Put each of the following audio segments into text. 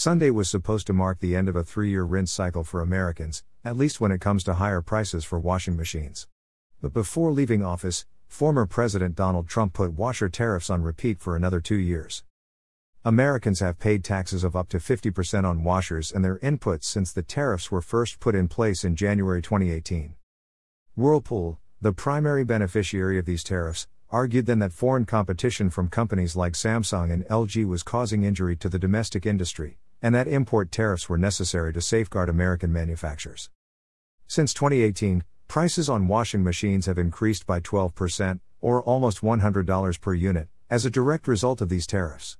Sunday was supposed to mark the end of a three year rinse cycle for Americans, at least when it comes to higher prices for washing machines. But before leaving office, former President Donald Trump put washer tariffs on repeat for another two years. Americans have paid taxes of up to 50% on washers and their inputs since the tariffs were first put in place in January 2018. Whirlpool, the primary beneficiary of these tariffs, argued then that foreign competition from companies like Samsung and LG was causing injury to the domestic industry, and that import tariffs were necessary to safeguard American manufacturers. Since 2018, prices on washing machines have increased by 12%, or almost $100 per unit, as a direct result of these tariffs.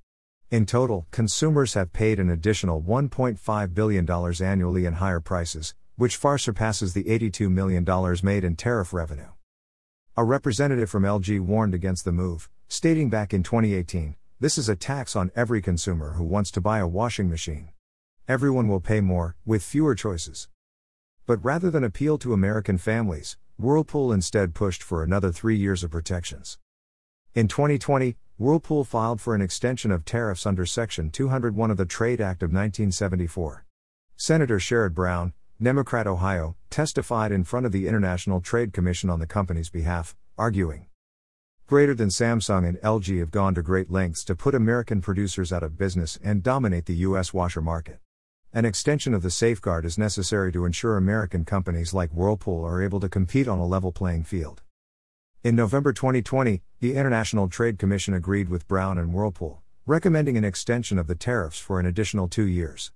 In total, consumers have paid an additional $1.5 billion annually in higher prices, which far surpasses the $82 million made in tariff revenue. A representative from LG warned against the move, stating back in 2018 this is a tax on every consumer who wants to buy a washing machine. Everyone will pay more, with fewer choices. But rather than appeal to American families, Whirlpool instead pushed for another three years of protections. In 2020, Whirlpool filed for an extension of tariffs under Section 201 of the Trade Act of 1974. Senator Sherrod Brown, Democrat Ohio, testified in front of the International Trade Commission on the company's behalf, arguing Greater than Samsung and LG have gone to great lengths to put American producers out of business and dominate the U.S. washer market. An extension of the safeguard is necessary to ensure American companies like Whirlpool are able to compete on a level playing field. In November 2020, the International Trade Commission agreed with Brown and Whirlpool, recommending an extension of the tariffs for an additional two years.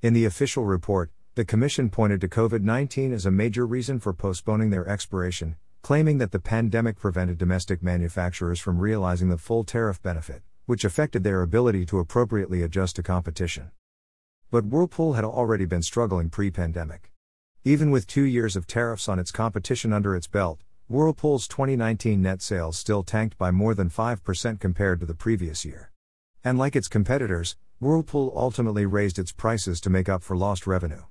In the official report, the Commission pointed to COVID 19 as a major reason for postponing their expiration, claiming that the pandemic prevented domestic manufacturers from realizing the full tariff benefit, which affected their ability to appropriately adjust to competition. But Whirlpool had already been struggling pre pandemic. Even with two years of tariffs on its competition under its belt, Whirlpool's 2019 net sales still tanked by more than 5% compared to the previous year. And like its competitors, Whirlpool ultimately raised its prices to make up for lost revenue.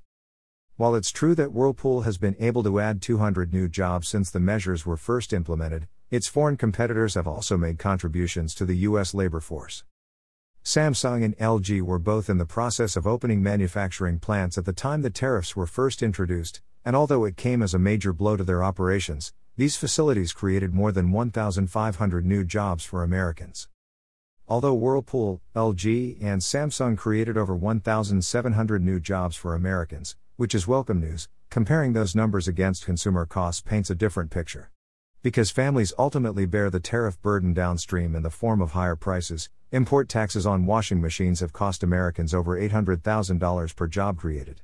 While it's true that Whirlpool has been able to add 200 new jobs since the measures were first implemented, its foreign competitors have also made contributions to the U.S. labor force. Samsung and LG were both in the process of opening manufacturing plants at the time the tariffs were first introduced, and although it came as a major blow to their operations, these facilities created more than 1,500 new jobs for Americans. Although Whirlpool, LG, and Samsung created over 1,700 new jobs for Americans, which is welcome news, comparing those numbers against consumer costs paints a different picture. Because families ultimately bear the tariff burden downstream in the form of higher prices, import taxes on washing machines have cost Americans over $800,000 per job created.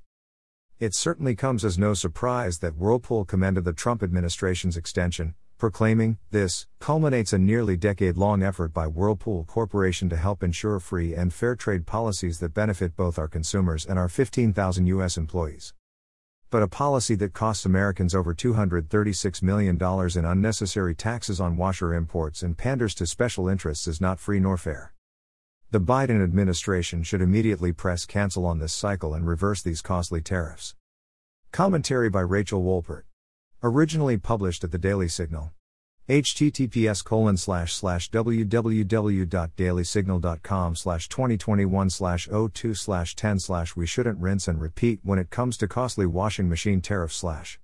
It certainly comes as no surprise that Whirlpool commended the Trump administration's extension, proclaiming, This culminates a nearly decade long effort by Whirlpool Corporation to help ensure free and fair trade policies that benefit both our consumers and our 15,000 U.S. employees. But a policy that costs Americans over $236 million in unnecessary taxes on washer imports and panders to special interests is not free nor fair. The Biden administration should immediately press cancel on this cycle and reverse these costly tariffs. Commentary by Rachel Wolpert. Originally published at the Daily Signal. https www.dailysignal.com slash 2021 slash 02 slash 10 slash we shouldn't rinse and repeat when it comes to costly washing machine tariffs slash